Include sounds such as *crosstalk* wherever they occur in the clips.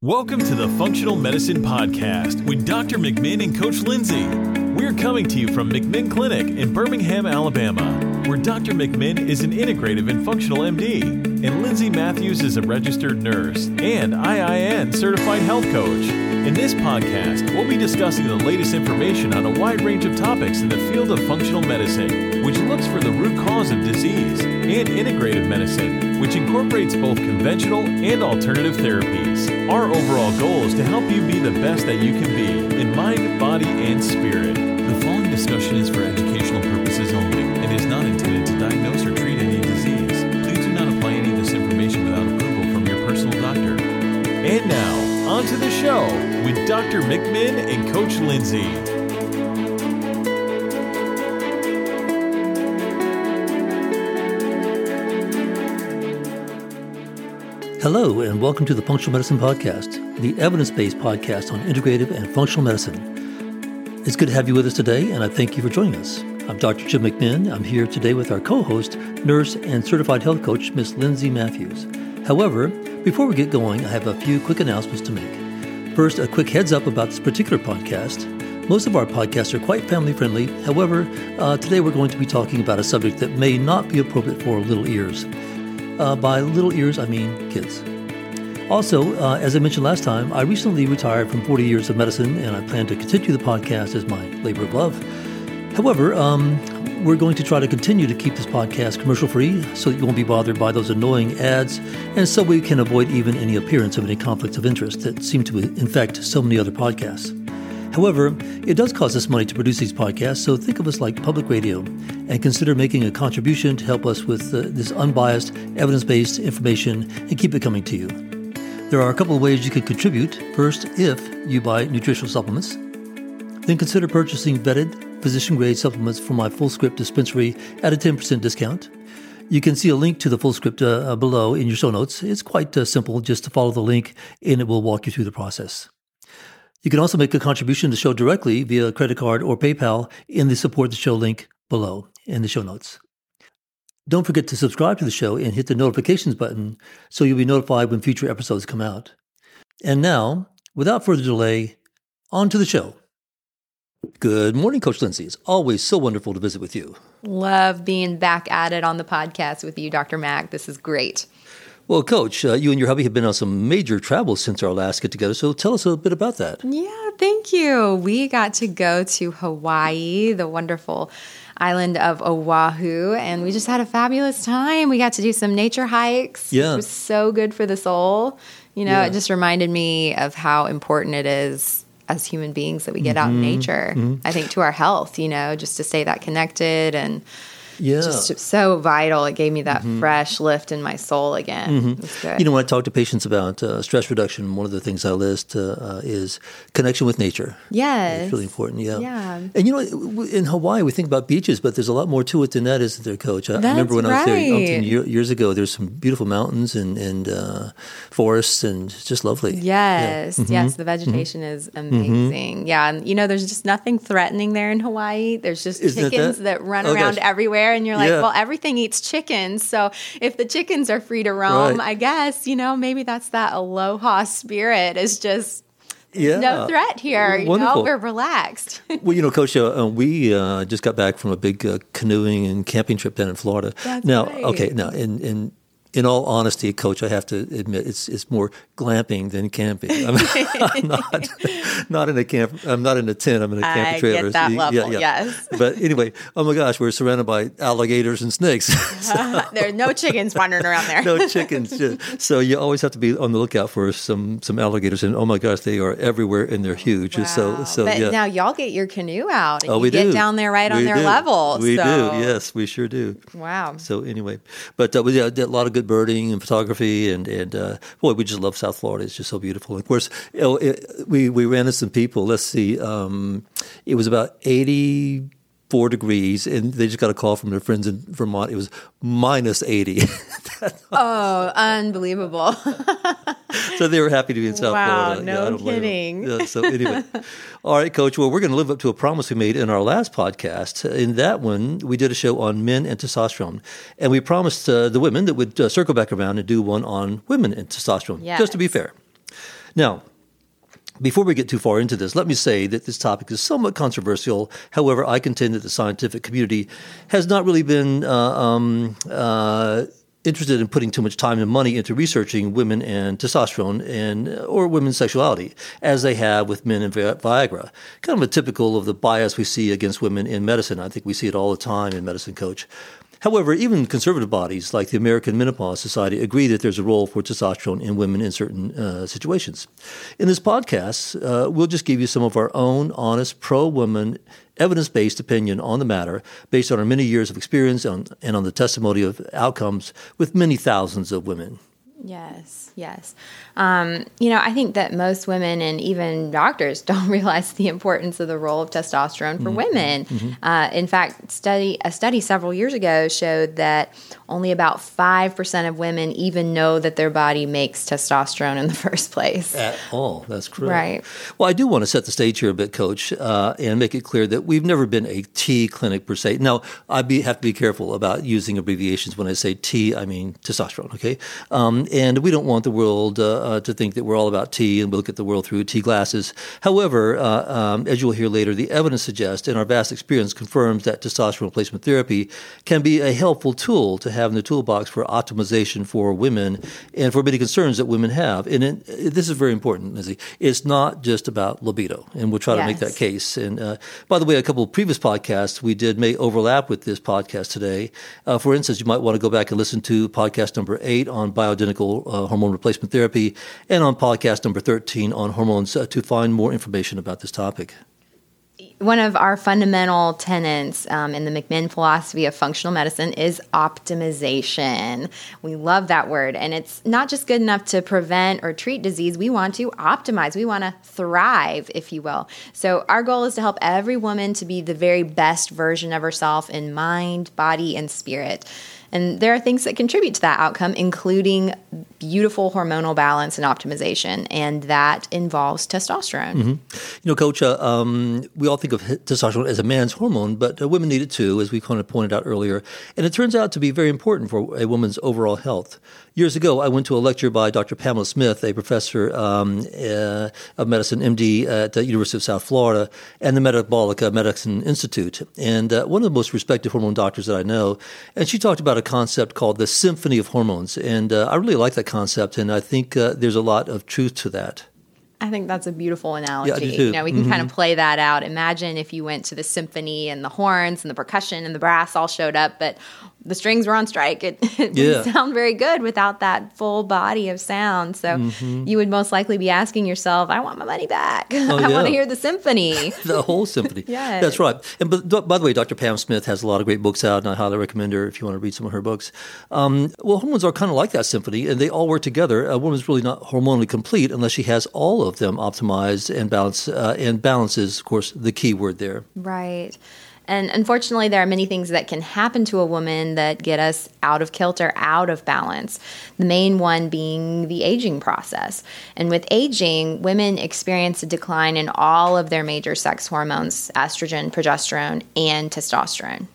Welcome to the Functional Medicine Podcast with Dr. McMinn and Coach Lindsay. We're coming to you from McMinn Clinic in Birmingham, Alabama, where Dr. McMinn is an integrative and functional MD, and Lindsay Matthews is a registered nurse and IIN certified health coach. In this podcast, we'll be discussing the latest information on a wide range of topics in the field of functional medicine, which looks for the root cause of disease, and integrative medicine, which incorporates both conventional and alternative therapies. Our overall goal is to help you be the best that you can be in mind, body, and spirit. The following discussion is for educational purposes only and is not intended to diagnose or treat any disease. Please do not apply any of this information without approval from your personal doctor. And now, on to the show with Dr. McMinn and Coach Lindsay. Hello, and welcome to the Functional Medicine Podcast, the evidence based podcast on integrative and functional medicine. It's good to have you with us today, and I thank you for joining us. I'm Dr. Jim McMinn. I'm here today with our co host, nurse, and certified health coach, Miss Lindsay Matthews. However, before we get going, I have a few quick announcements to make. First, a quick heads up about this particular podcast. Most of our podcasts are quite family friendly. However, uh, today we're going to be talking about a subject that may not be appropriate for little ears. Uh, by little ears, I mean kids. Also, uh, as I mentioned last time, I recently retired from 40 years of medicine and I plan to continue the podcast as my labor of love. However, um, we're going to try to continue to keep this podcast commercial free so that you won't be bothered by those annoying ads and so we can avoid even any appearance of any conflicts of interest that seem to infect so many other podcasts. However, it does cost us money to produce these podcasts, so think of us like public radio and consider making a contribution to help us with uh, this unbiased, evidence based information and keep it coming to you. There are a couple of ways you could contribute. First, if you buy nutritional supplements, then consider purchasing vetted, physician grade supplements from my Fullscript dispensary at a 10% discount. You can see a link to the Fullscript uh, below in your show notes. It's quite uh, simple just to follow the link and it will walk you through the process. You can also make a contribution to the show directly via credit card or PayPal in the support the show link below in the show notes. Don't forget to subscribe to the show and hit the notifications button so you'll be notified when future episodes come out. And now, without further delay, on to the show. Good morning, Coach Lindsay. It's always so wonderful to visit with you. Love being back at it on the podcast with you, Dr. Mack. This is great. Well, Coach, uh, you and your hubby have been on some major travels since our last get together. So tell us a little bit about that. Yeah, thank you. We got to go to Hawaii, the wonderful island of Oahu, and we just had a fabulous time. We got to do some nature hikes. Yeah. It was so good for the soul. You know, Yeah. it just reminded me of how important it is as human beings that we get out in Mm-hmm. nature. I think to our health, you know, just to stay that connected and Yeah. just so vital. It gave me that fresh lift in my soul again. It was good. Mm-hmm. You know, when I talk to patients about uh, stress reduction, one of the things I list uh, uh, is connection with nature. yes. It's really important, yeah. Yeah. And you know, in Hawaii, we think about beaches, but there's a lot more to it than that, isn't there, Coach? I I remember when I was there right. years ago, there's some beautiful mountains and, and uh, forests, and just lovely. Yes, Mm-hmm. yes, the vegetation is amazing. Yeah, and you know, there's just nothing threatening there in Hawaii. There's just Isn't chickens that? that? run Oh, around gosh. Everywhere, and you're like, Yeah. well, everything eats chickens. So if the chickens are free to roam, Right. I guess you know maybe that's that aloha spirit is just Yeah. no threat here. You know, we're relaxed. *laughs* Well, you know, Coach, uh, uh, we uh, just got back from a big uh, canoeing and camping trip down in Florida. That's now, right. okay, now in in in all honesty, Coach, I have to admit it's it's more glamping than camping. I'm, *laughs* I'm not not in a camp. I'm not in a tent. I'm in a camper I trailer. get that Yeah, level, yeah. yes. *laughs* But anyway, oh my gosh, we're surrounded by alligators and snakes. *laughs* there are no chickens wandering around there. no chickens. So you always have to be on the lookout for some some alligators, and oh my gosh, they are everywhere and they're huge. So Wow. so but yeah. now y'all get your canoe out and Oh, you we get do. down there right on their do. level. We so. do. Yes, we sure do. Wow. So anyway, but uh, we yeah, did a lot of good birding and photography, and and uh, boy, we just love South Florida. It's just so beautiful. Of course, it, we we ran into some people. Let's see, um, it was about eighty four degrees, and they just got a call from their friends in Vermont. It was eighty. *laughs* oh, unbelievable. *laughs* so they were happy to be in South Wow, Florida. no I don't blame them. kidding. Yeah, so anyway, *laughs* all right, Coach. Well, we're going to live up to a promise we made in our last podcast. In that one, we did a show on men and testosterone, and we promised uh, the women that we'd uh, circle back around and do one on women and testosterone, Yes. just to be fair. Now, before we get too far into this, let me say that this topic is somewhat controversial. However, I contend that the scientific community has not really been uh, um, uh, interested in putting too much time and money into researching women and testosterone and or women's sexuality as they have with men and Viagra. Kind of a typical of the bias we see against women in medicine. I think we see it all the time in medicine, coach. However, even conservative bodies like the American Menopause Society agree that there's a role for testosterone in women in certain uh, situations. In this podcast, uh, we'll just give you some of our own honest, pro women, evidence based opinion on the matter based on our many years of experience and on the testimony of outcomes with many thousands of women. Yes, yes. Um, you know, I think that most women and even doctors *laughs* don't realize the importance of the role of testosterone for mm-hmm. women. Mm-hmm. Uh, in fact, study a study several years ago showed that only about five percent of women even know that their body makes testosterone in the *laughs* first place. At all, that's correct. Right. Well, I do want to set the stage here a bit, Coach, uh, and make it clear that we've never been a T clinic per se. Now, I be, have to be careful about using abbreviations when I say T. I mean testosterone. Okay, um, and we don't want the world. Uh, uh, to think that we're all about tea and we look at the world through tea glasses. However, uh, um, as you'll hear later, the evidence suggests, and our vast experience confirms that testosterone replacement therapy can be a helpful tool to have in the toolbox for optimization for women and for many concerns that women have. And it, this is very important, Lizzie. It's not just about libido, and we'll try yes. to make that case. And uh, by the way, a couple of previous podcasts we did may overlap with this podcast today. Uh, for instance, you might want to go back and listen to podcast number eight on bioidentical uh, hormone replacement therapy and on podcast number 13 on hormones uh, to find more information about this topic one of our fundamental tenets um, in the McMinn philosophy of functional medicine is optimization. We love that word. And it's not just good enough to prevent or treat disease, we want to optimize. We want to thrive, if you will. So, our goal is to help every woman to be the very best version of herself in mind, body, and spirit. And there are things that contribute to that outcome, including beautiful hormonal balance and optimization, and that involves testosterone. Mm-hmm. You know, Coach, uh, um, we all think of testosterone as a man's hormone, but uh, women need it too, as we kind of pointed out earlier. And it turns out to be very important for a woman's overall health. Years ago, I went to a lecture by Dr. Pamela Smith, a professor um, uh, of medicine, MD, at the University of South Florida, and the Metabolic Medicine Institute, and uh, one of the most respected hormone doctors that I know. And she talked about a concept called the symphony of hormones, and uh, I really like that concept, and I think uh, there's a lot of truth to that. I think that's a beautiful analogy. Yeah, you know, we can mm-hmm. kind of play that out. Imagine if you went to the symphony and the horns and the percussion and the brass all showed up, but the strings were on strike. It, *laughs* it yeah. didn't sound very good without that full body of sound. So mm-hmm. you would most likely be asking yourself, "I want my money back. *laughs* Oh, I yeah. want to hear the symphony, *laughs* the whole symphony." yeah, that's right. And but, by the way, Dr. Pam Smith has a lot of great books out, and I highly recommend her if you want to read some of her books. Um, well, hormones are kind of like that symphony, and they all work together. A woman's really not hormonally complete unless she has all of them optimized and balance. Uh, and balance is, of course, the key word there. Right. And unfortunately, there are many things that can happen to a woman that get us out of kilter, out of balance. The main one being the aging process. And with aging, women experience a decline in all of their major sex hormones estrogen, progesterone, and testosterone.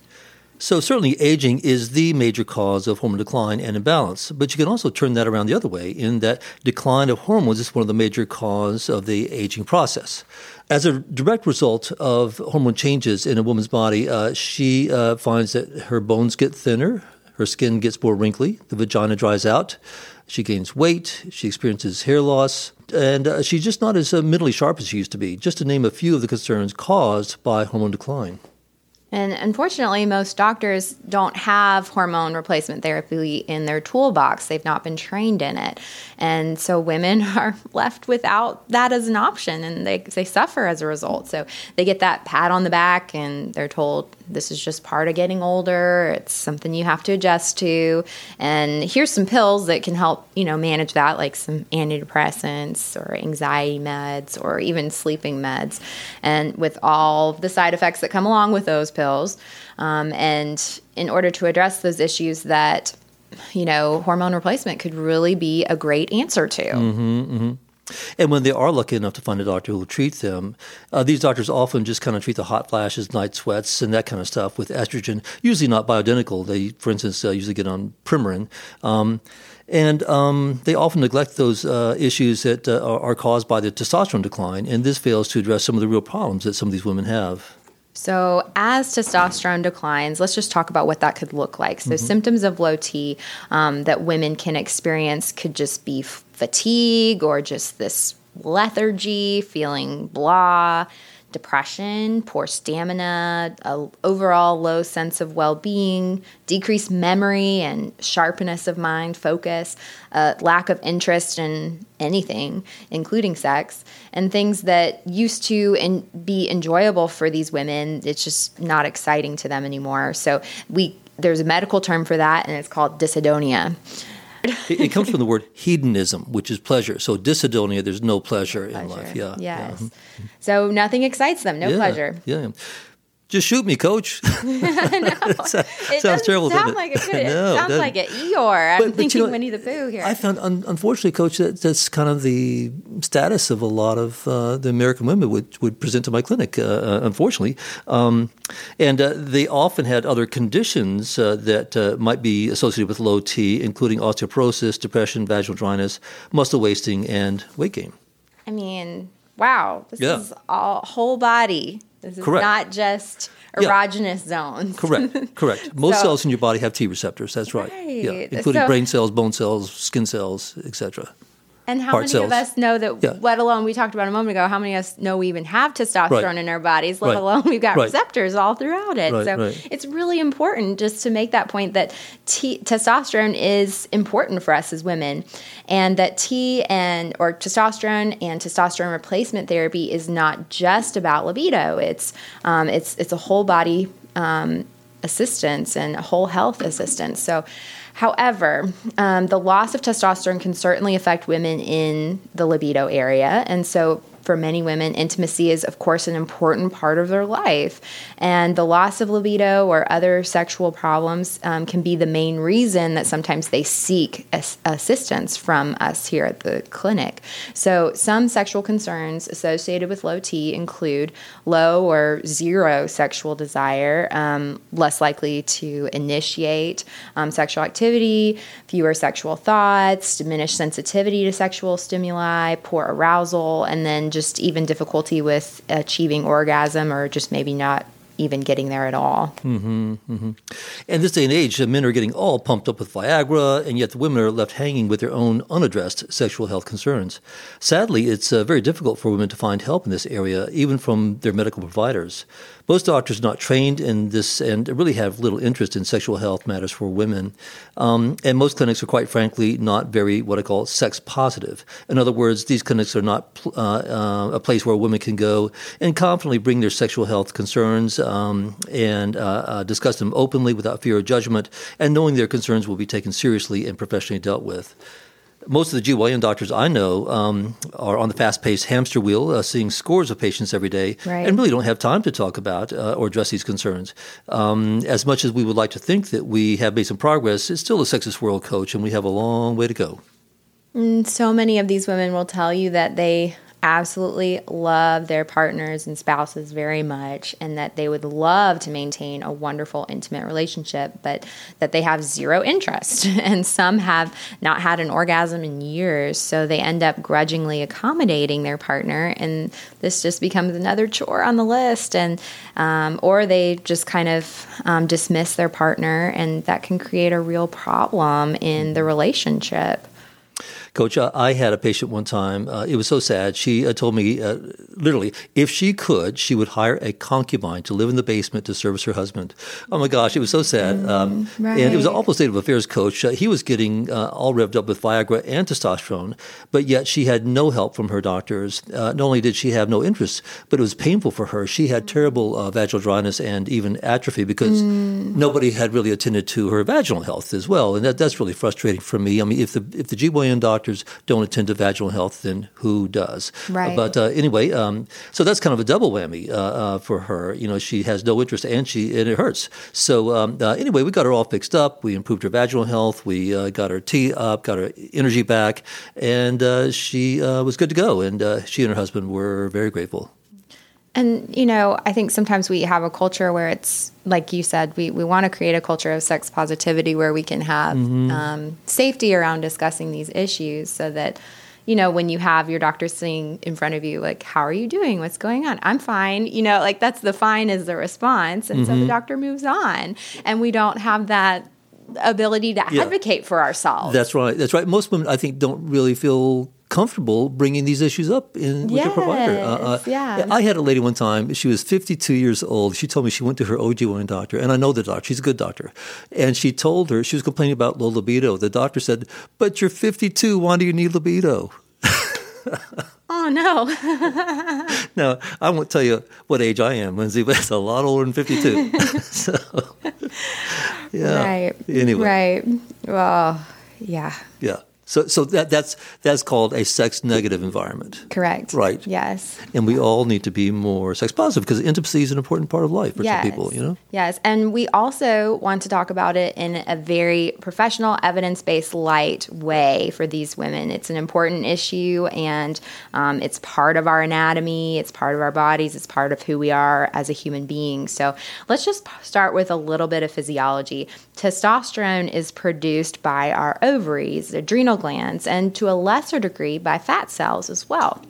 So, certainly, aging is the major cause of hormone decline and imbalance. But you can also turn that around the other way, in that decline of hormones is one of the major causes of the aging process. As a direct result of hormone changes in a woman's body, uh, she uh, finds that her bones get thinner, her skin gets more wrinkly, the vagina dries out, she gains weight, she experiences hair loss, and uh, she's just not as uh, mentally sharp as she used to be, just to name a few of the concerns caused by hormone decline. And unfortunately, most doctors don't have hormone replacement therapy in their toolbox. They've not been trained in it. And so women *laughs* are left without that as an option and they, they suffer as a result. So they get that pat on the back and they're told, this is just part of getting older. It's something you have to adjust to. And here's some pills that can help, you know, manage that, like some antidepressants or anxiety meds or even sleeping meds. And with all the side effects that come along with those pills. Um, and in order to address those issues that, you know, hormone replacement could really be a great answer to. Mm-hmm, mm-hmm. And when they are lucky enough to find a doctor who will treat them, uh, these doctors often just kind of treat the hot flashes, night sweats, and that kind of stuff with estrogen, usually not bioidentical. They, for instance, uh, usually get on Premarin. Um, and um, they often neglect those uh, issues that uh, are, are caused by the testosterone decline, and this fails to address some of the real problems that some of these women have. So, as testosterone declines, let's just talk about what that could look like. So, mm-hmm. symptoms of low T um, that women can experience could just be fatigue or just this lethargy, feeling blah, depression, poor stamina, a overall low sense of well-being, decreased memory and sharpness of mind, focus, uh, lack of interest in anything, including sex, and things that used to in, be enjoyable for these women. It's just not exciting to them anymore. So we there's a medical term for that, and it's called dyshedonia it, it, comes from the word hedonism, which is pleasure. So dyshedonia, there's no pleasure, pleasure. in life. Yeah. Yes. Yeah. So nothing excites them. No yeah, pleasure. Yeah just shoot me, coach. *laughs* *laughs* it sounds terrible. Sound it? like *laughs* it could. no, it sounds like it. Eeyore. I'm but, thinking you know, Winnie the Pooh here. I found, un- unfortunately, coach, that, that's kind of the status of a lot of uh, the American women would, would present to my clinic. Uh, uh unfortunately, um, and uh, they often had other conditions uh, that uh, might be associated with low T, including osteoporosis, depression, vaginal dryness, muscle wasting, and weight gain. I mean, wow, this yeah. is all whole body this is Correct. not just erogenous yeah. zones. Correct. *laughs* Correct. Most so, cells in your body have T receptors. That's right. right. Yeah, including so, brain cells, bone cells, skin cells, etc. And how many cells. of us know that, yeah. let alone we talked about a moment ago, how many of us know we even have testosterone right. in our bodies, let right. alone we've got right. receptors all throughout it. so it's really important just to make that point that T- testosterone is important for us as women and that T and or testosterone and testosterone replacement therapy is not just about libido. It's, um, it's, it's a whole body um, assistance and whole health assistance. So However, um, the loss of testosterone can certainly affect women in the libido area. And so for many women, intimacy is, of course, an important part of their life. And the loss of libido or other sexual problems um, can be the main reason that sometimes they seek as- assistance from us here at the clinic. So, some sexual concerns associated with low T include low or zero sexual desire, um, less likely to initiate um, sexual activity, fewer sexual thoughts, diminished sensitivity to sexual stimuli, poor arousal, and then just even difficulty with achieving orgasm or just maybe not even getting there at all. Mm-hmm, mm-hmm. And this day and age, men are getting all pumped up with Viagra, and yet the women are left hanging with their own unaddressed sexual health concerns. Sadly, it's uh, very difficult for women to find help in this area, even from their medical providers. Most doctors are not trained in this and really have little interest in sexual health matters for women. Um, and most clinics are, quite frankly, not very what I call sex positive. In other words, these clinics are not uh, uh, a place where women can go and confidently bring their sexual health concerns um, and uh, uh discuss them openly without fear of judgment and knowing their concerns will be taken seriously and professionally dealt with most of the GYN doctors I know um, are on the fast paced hamster wheel, uh, seeing scores of patients every day, right. and really don't have time to talk about uh, or address these concerns. Um, as much as we would like to think that we have made some progress, it's still a sexist world, coach, and we have a long way to go. And mm, so many of these women will tell you that they absolutely love their partners and spouses very much and that they would love to maintain a wonderful intimate relationship but that they have zero interest *laughs* and some have not had an orgasm in years. So they end up grudgingly accommodating their partner and this just becomes another chore on the list. And um, or they just kind of um, dismiss their partner and that can create a real problem in the relationship Coach, I had a patient one time. Uh, it was so sad. She uh, told me, uh, literally, if she could, she would hire a concubine to live in the basement to service her husband. Oh my gosh, it was so sad. Mm, um, right. And it was an awful state of affairs, Coach. Uh, he was getting uh, all revved up with Viagra and testosterone, but yet she had no help from her doctors. Uh, not only did she have no interest, but it was painful for her. She had terrible vaginal dryness and even atrophy because mm. nobody had really attended to her vaginal health as well. And that, that's really frustrating for me. I mean, if the if the GYN doctor doctors don't attend to vaginal health, then who does? Right. But uh, anyway, um, so that's kind of a double whammy uh, uh, for her. You know, she has no interest, and she and it hurts. So um, uh, anyway, we got her all fixed up. We improved her vaginal health. We uh, got her T up, got her energy back, and uh, she was good to go. And she and her husband were very grateful. And, you know, I think sometimes we have a culture where it's, like you said, we, we want to create a culture of sex positivity where we can have mm-hmm. um, safety around discussing these issues so that, you know, when you have your doctor sitting in front of you, like, how are you doing? What's going on? I'm fine. You know, like that's the fine is the response. And mm-hmm. so the mm-hmm. doctor moves on. And we don't have that ability to yeah. advocate for ourselves. That's right. That's right. Most women, I think, don't really feel comfortable bringing these issues up in, with yes, their provider. Uh, uh, yeah. I had a lady one time, she was 52 years old. She told me she went to her OB/GYN doctor, and I know the doctor, she's a good doctor. And she told her, she was complaining about low libido. The doctor said, But you're 52, why do you need libido? *laughs* Oh no! *laughs* no, I won't tell you what age I am, Lindsay, but it's a lot older than fifty-two. *laughs* so, yeah. Right. Anyway. Right. Well, yeah. Yeah. So, so that, that's that's called a sex negative environment. Correct. Right. Yes. And we all need to be more sex positive because intimacy is an important part of life for yes. some people. You know. Yes, and we also want to talk about it in a very professional, evidence based, light way for these women. It's an important issue, and um, it's part of our anatomy. It's part of our bodies. It's part of who we are as a human being. So let's just start with a little bit of physiology. Testosterone is produced by our ovaries, adrenal adrenal glands, and to a lesser degree by fat cells as well.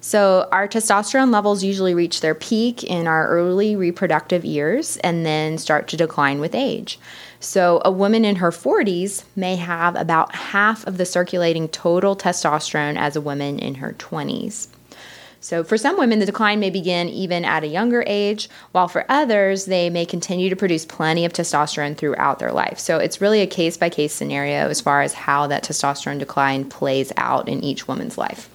So, our testosterone levels usually reach their peak in our early reproductive years and then start to decline with age. So, a woman in her 40s may have about half of the circulating total testosterone as a woman in her 20s. So, for some women, the decline may begin even at a younger age, while for others, they may continue to produce plenty of testosterone throughout their life. So, it's really a case by case scenario as far as how that testosterone decline plays out in each woman's life.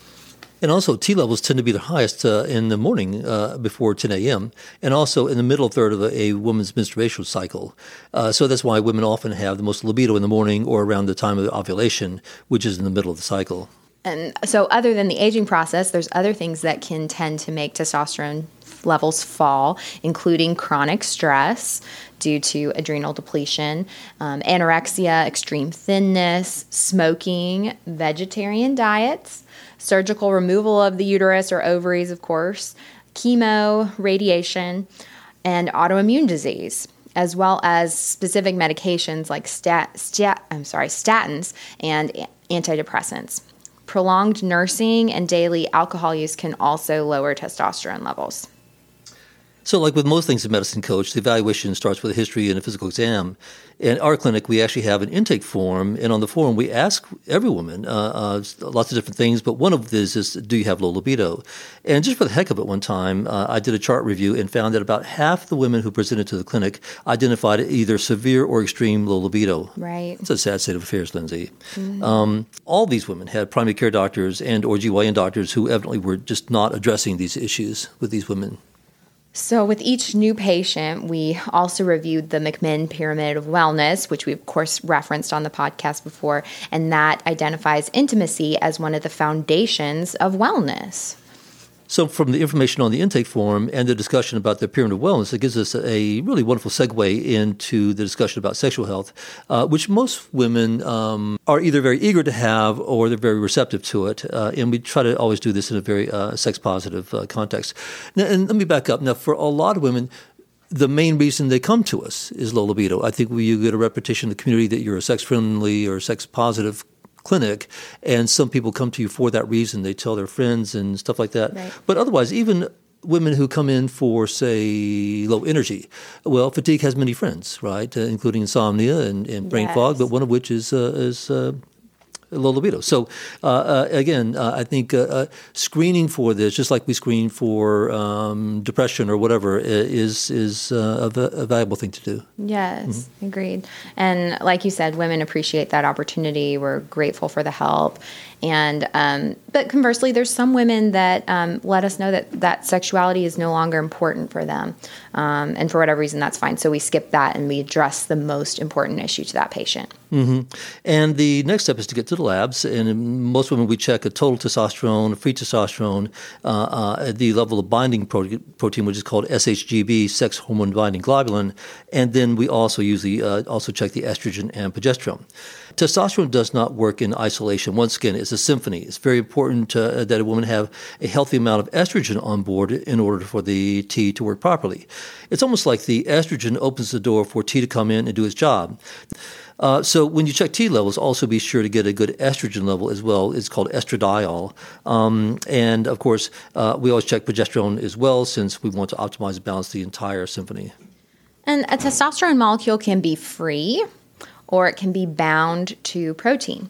And also, T levels tend to be the highest uh, in the morning uh, before 10 a.m., and also in the middle third of a, a woman's menstruation cycle. Uh, so that's why women often have the most libido in the morning or around the time of ovulation, which is in the middle of the cycle. And so, other than the aging process, there's other things that can tend to make testosterone levels fall, including chronic stress due to adrenal depletion, um, anorexia, extreme thinness, smoking, vegetarian diets, surgical removal of the uterus or ovaries, of course, chemo, radiation, and autoimmune disease. As well as specific medications like stat, stat, I'm sorry, statins and antidepressants. Prolonged nursing and daily alcohol use can also lower testosterone levels. So, like with most things in medicine, coach, the evaluation starts with a history and a physical exam. In our clinic, we actually have an intake form, and on the form, we ask every woman uh, uh, lots of different things. But one of these is, do you have low libido? And just for the heck of it, one time, uh, I did a chart review and found that about half the women who presented to the clinic identified either severe or extreme low libido. Right. It's a sad state of affairs, Lindsay. Mm-hmm. Um, all these women had primary care doctors and or GYN doctors who evidently were just not addressing these issues with these women. So, with each new patient, we also reviewed the McMinn Pyramid of Wellness, which we, of course, referenced on the podcast before, and that identifies intimacy as one of the foundations of wellness. So, from the information on the intake form and the discussion about the pyramid of wellness, it gives us a really wonderful segue into the discussion about sexual health, uh, which most women um, are either very eager to have or they're very receptive to it. Uh, and we try to always do this in a very uh, sex positive uh, context. Now, and let me back up. Now, for a lot of women, the main reason they come to us is low libido. I think you get a reputation in the community that you're a sex friendly or sex positive clinic, and some people come to you for that reason. They tell their friends and stuff like that. Right. But otherwise, even women who come in for, say, low energy, well, fatigue has many friends, right, uh, including insomnia and, and brain yes. fog, but one of which is uh, is uh, low libido. So uh, uh, again, uh, I think uh, screening for this, just like we screen for um, depression or whatever, is is a, a, valuable thing to do. Yes, mm-hmm. agreed. And like you said, women appreciate that opportunity. We're grateful for the help. And um, but conversely, there's some women that um, let us know that that sexuality is no longer important for them, um, and for whatever reason, that's fine. So we skip that and we address the most important issue to that patient. Mm-hmm. And the next step is to get to the labs. And most women, we check a total testosterone, free testosterone, uh, uh, the level of binding protein, which is called SHGB, sex hormone binding globulin, and then we also usually uh, also check the estrogen and progesterone. Testosterone does not work in isolation. Once again, it's a symphony. It's very important uh, that a woman have a healthy amount of estrogen on board in order for the T to work properly. It's almost like the estrogen opens the door for T to come in and do its job. Uh, so when you check T levels, also be sure to get a good estrogen level as well. It's called estradiol. Um, and of course, uh, we always check progesterone as well since we want to optimize and balance the entire symphony. And a testosterone molecule can be free or it can be bound to protein.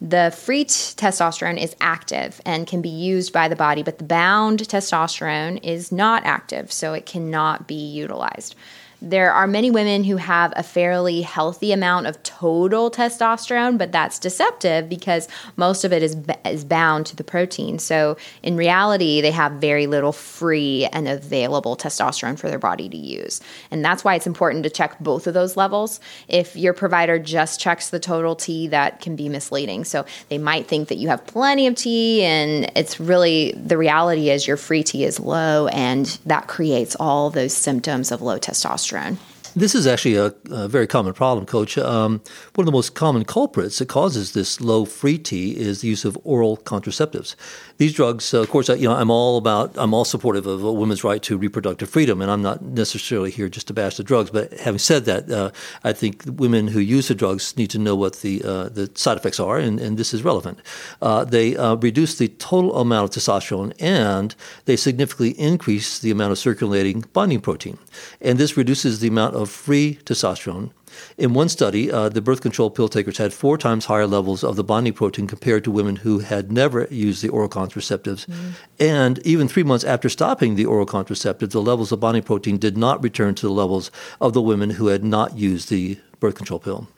The free t- testosterone is active and can be used by the body, but the bound testosterone is not active, so it cannot be utilized there are many women who have a fairly healthy amount of total testosterone, but that's deceptive because most of it is is bound to the protein. So in reality, they have very little free and available testosterone for their body to use. And that's why it's important to check both of those levels. If your provider just checks the total T, that can be misleading. So they might think that you have plenty of T and it's really the reality is your free T is low and that creates all those symptoms of low testosterone testosterone. This is actually a, a very common problem, Coach. Um, one of the most common culprits that causes this low free T is the use of oral contraceptives. These drugs, uh, of course, you know, I'm all about, I'm all supportive of a woman's right to reproductive freedom, and I'm not necessarily here just to bash the drugs. But having said that, uh, I think women who use the drugs need to know what the uh, the side effects are, and, and this is relevant. Uh, they uh, reduce the total amount of testosterone, and they significantly increase the amount of circulating binding protein, and this reduces the amount of free testosterone. In one study, uh, the birth control pill takers had four times higher levels of the binding protein compared to women who had never used the oral contraceptives. Mm. And even three months after stopping the oral contraceptive, the levels of binding protein did not return to the levels of the women who had not used the birth control pill.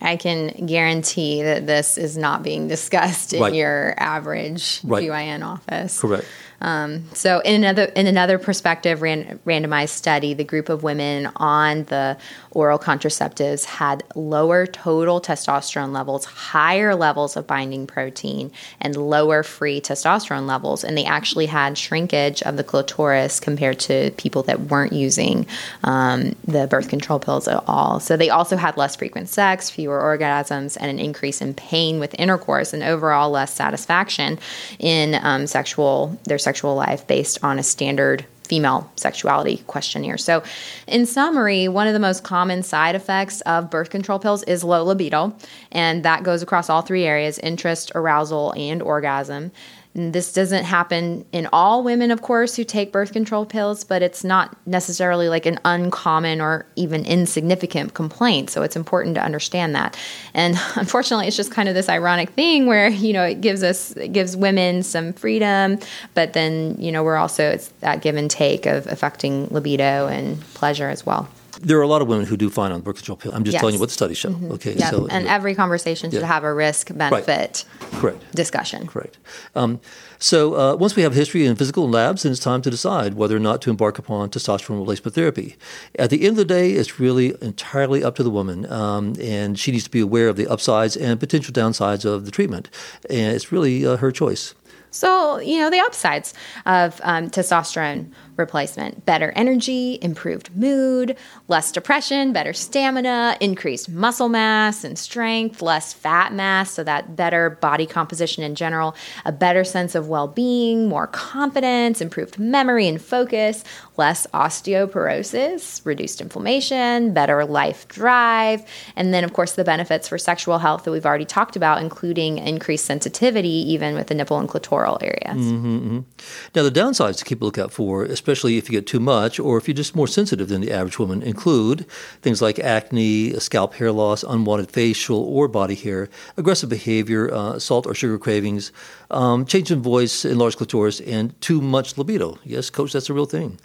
I can guarantee that this is not being discussed in right. your average right. GYN office. Correct. Um, so, in another in another perspective, ran, randomized study, the group of women on the oral contraceptives had lower total testosterone levels, higher levels of binding protein, and lower free testosterone levels, and they actually had shrinkage of the clitoris compared to people that weren't using um, the birth control pills at all. So, they also had less frequent sex, fewer orgasms, and an increase in pain with intercourse, and overall less satisfaction in um, sexual their sexual sexual life based on a standard female sexuality questionnaire. So, in summary, one of the most common side effects of birth control pills is low libido, and that goes across all three areas interest, arousal, and orgasm. This doesn't happen in all women, of course, who take birth control pills, but it's not necessarily like an uncommon or even insignificant complaint. So it's important to understand that. And *laughs* unfortunately, it's just kind of this ironic thing where, you know, it gives us, it gives women some freedom, but then, you know, we're also, it's that give and take of affecting libido and pleasure as well. There are a lot of women who do fine on birth control pill. I'm just yes. telling you what the studies show. Mm-hmm. Okay, yep. so and every conversation should yeah. have a risk benefit right. correct discussion. Correct. Um, so uh, once we have history in physical labs, then it's time to decide whether or not to embark upon testosterone replacement therapy. At the end of the day, it's really entirely up to the woman, um, and she needs to be aware of the upsides and potential downsides of the treatment, and it's really uh, her choice. So, you know, the upsides of um, testosterone replacement better energy, improved mood, less depression, better stamina, increased muscle mass and strength, less fat mass, so that better body composition in general, a better sense of well being, more confidence, improved memory and focus, less osteoporosis, reduced inflammation, better life drive, and then, of course, the benefits for sexual health that we've already talked about, including increased sensitivity even with the nipple and clitoral areas. Mm-hmm, mm-hmm. Now, the downsides to keep a lookout for, especially if you get too much or if you're just more sensitive than the average woman, include things like acne, scalp hair loss, unwanted facial or body hair, aggressive behavior, uh, salt or sugar cravings, um, change in voice, enlarged clitoris, and too much libido. Yes, coach, that's a real thing.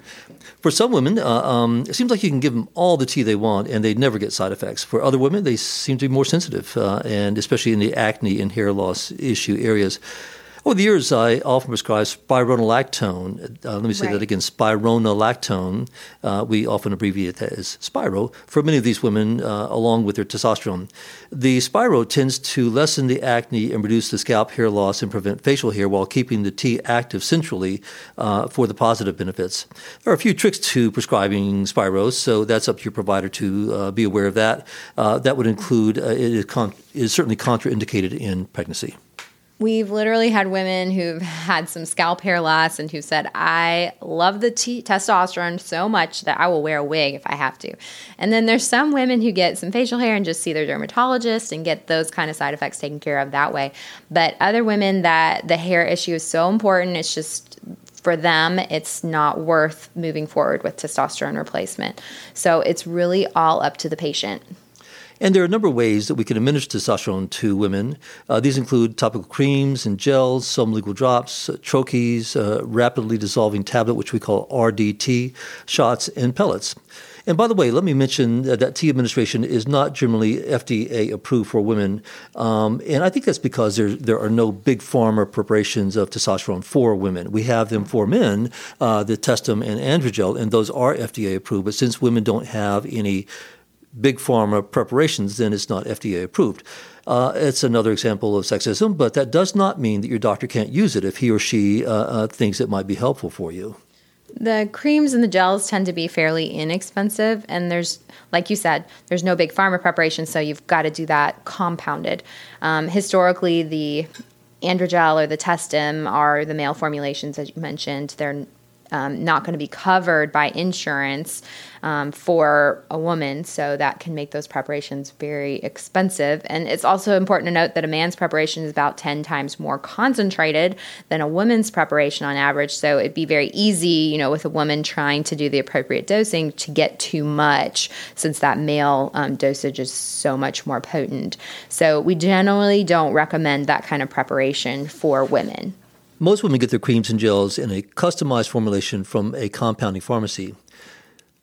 For some women, uh, um, it seems like you can give them all the T they want and they never get side effects. For other women, they seem to be more sensitive, uh, and especially in the acne and hair loss issue areas. Over the years, I often prescribe spironolactone. Uh, let me say right. that again spironolactone. Uh, we often abbreviate that as Spiro for many of these women, uh, along with their testosterone. The Spiro tends to lessen the acne and reduce the scalp hair loss and prevent facial hair while keeping the T active centrally uh, for the positive benefits. There are a few tricks to prescribing Spiros, so that's up to your provider to uh, be aware of that. Uh, that would include it is, con- is certainly contraindicated in pregnancy. We've literally had women who've had some scalp hair loss and who said, I love the t- testosterone so much that I will wear a wig if I have to. And then there's some women who get some facial hair and just see their dermatologist and get those kind of side effects taken care of that way. But other women that the hair issue is so important, it's just for them, it's not worth moving forward with testosterone replacement. So it's really all up to the patient. And there are a number of ways that we can administer testosterone to women. Uh, these include topical creams and gels, some liquid drops, uh, troches, uh, rapidly dissolving tablet, which we call RDT, shots, and pellets. And by the way, let me mention that T administration is not generally FDA approved for women. Um, and I think that's because there, there are no big pharma preparations of testosterone for women. We have them for men, uh, the Testim and Androgel, and those are FDA approved. But since women don't have any big pharma preparations, then it's not FDA approved. Uh, it's another example of sexism, but that does not mean that your doctor can't use it if he or she uh, uh, thinks it might be helpful for you. The creams and the gels tend to be fairly inexpensive, and there's, like you said, there's no big pharma preparation, so you've got to do that compounded. Um, historically, the androgel or the testim are the male formulations, as you mentioned. They're um, not going to be covered by insurance um, for a woman, so that can make those preparations very expensive. And it's also important to note that a man's preparation is about 10 times more concentrated than a woman's preparation on average. So it'd be very easy, you know, with a woman trying to do the appropriate dosing to get too much since that male um, dosage is so much more potent. So we generally don't recommend that kind of preparation for women. Most women get their creams and gels in a customized formulation from a compounding pharmacy.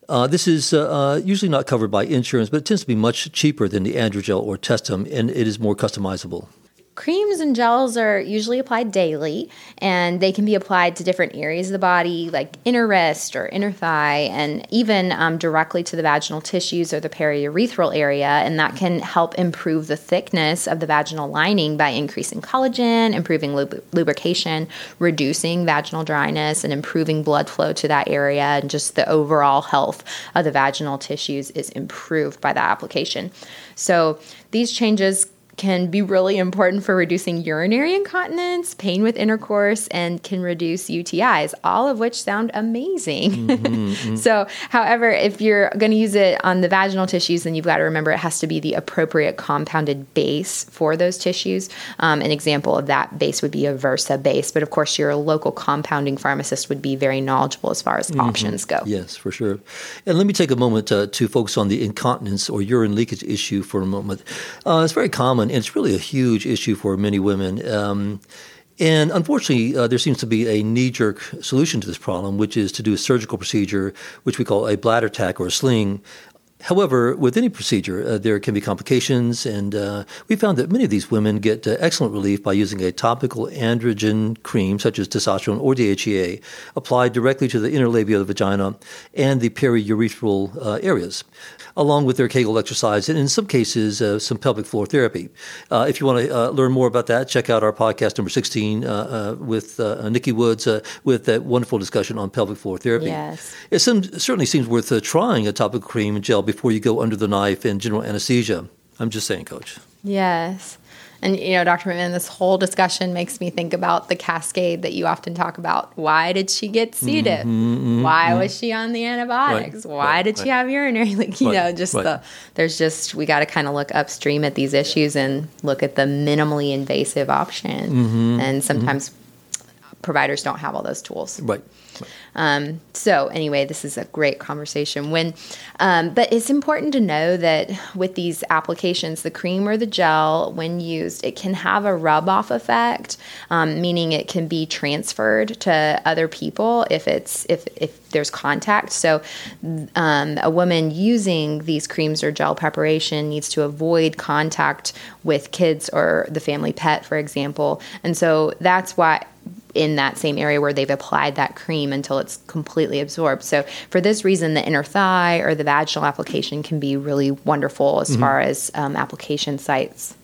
Uh, this is uh, uh, usually not covered by insurance, but it tends to be much cheaper than the Androgel or Testim, and it is more customizable. Creams and gels are usually applied daily, and they can be applied to different areas of the body, like inner wrist or inner thigh, and even um, directly to the vaginal tissues or the periurethral area. And that can help improve the thickness of the vaginal lining by increasing collagen, improving lub- lubrication, reducing vaginal dryness, and improving blood flow to that area. And just the overall health of the vaginal tissues is improved by that application. So these changes can be really important for reducing urinary incontinence, pain with intercourse, and can reduce UTIs, all of which sound amazing. Mm-hmm, *laughs* mm-hmm. so, however, if you're going to use it on the vaginal tissues, then you've got to remember it has to be the appropriate compounded base for those tissues. Um, an example of that base would be a VersaBase, but of course, your local compounding pharmacist would be very knowledgeable as far as mm-hmm. options go. Yes, for sure. And let me take a moment uh, to focus on the incontinence or urine leakage issue for a moment. Uh, it's very common and it's really a huge issue for many women. Um, and unfortunately, uh, there seems to be a knee jerk solution to this problem, which is to do a surgical procedure, which we call a bladder tack or a sling. However, with any procedure, uh, there can be complications, and uh, we found that many of these women get uh, excellent relief by using a topical androgen cream, such as testosterone or DHEA, applied directly to the inner labia of the vagina and the periurethral uh, areas along with their Kegel exercise, and in some cases, uh, some pelvic floor therapy. Uh, if you want to uh, learn more about that, check out our podcast number 16 uh, uh, with uh, Nikki Woods with that wonderful discussion on pelvic floor therapy. Yes. It seems, certainly seems worth trying a topical cream and gel before you go under the knife and general anesthesia. I'm just saying, Coach. Yes. And you know, Dr. McMinn, this whole discussion makes me think about the cascade that you often talk about. Why did she get C. diff? Mm-hmm, mm-hmm, Why mm-hmm. was she on the antibiotics? Right, Why right, did right. she have urinary leak? *laughs* You know, just the there's just we got to kind of look upstream at these issues and look at the minimally invasive option. Mm-hmm, and mm-hmm. sometimes providers don't have all those tools. Right. Um, so anyway, this is a great conversation. When, um, but it's important to know that with these applications, the cream or the gel, when used, it can have a rub off effect, um, meaning it can be transferred to other people if it's if if there's contact. So um, a woman using these creams or gel preparation needs to avoid contact with kids or the family pet, for example. And so that's why in that same area where they've applied that cream until it's completely absorbed. So, for this reason, the inner thigh or the vaginal application can be really wonderful as mm-hmm. far as um, application sites.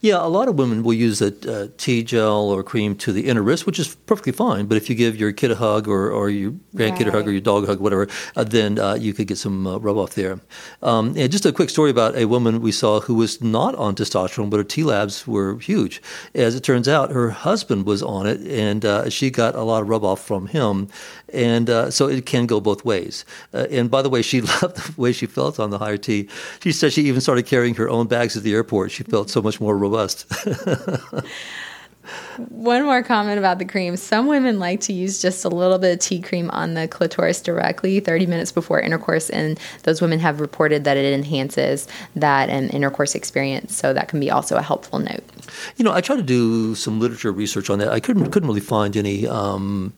Yeah, a lot of women will use a, a T gel or cream to the inner wrist, which is perfectly fine. But if you give your kid a hug or, or your grandkid right. a hug or your dog a hug, whatever, uh, then uh, you could get some uh, rub off there. Um, and just a quick story about a woman we saw who was not on testosterone, but her T labs were huge. As it turns out, her husband was on it, and uh, she got a lot of rub off from him. And uh, so it can go both ways. Uh, and by the way, she *laughs* loved the way she felt on the higher T. She said she even started carrying her own bags at the airport. She felt so much more robust. *laughs* One more comment about the cream. Some women like to use just a little bit of T cream on the clitoris directly 30 minutes before intercourse, and those women have reported that it enhances that um, intercourse experience. So that can be also a helpful note. You know, I tried to do some literature research on that. I couldn't couldn't really find any. Um,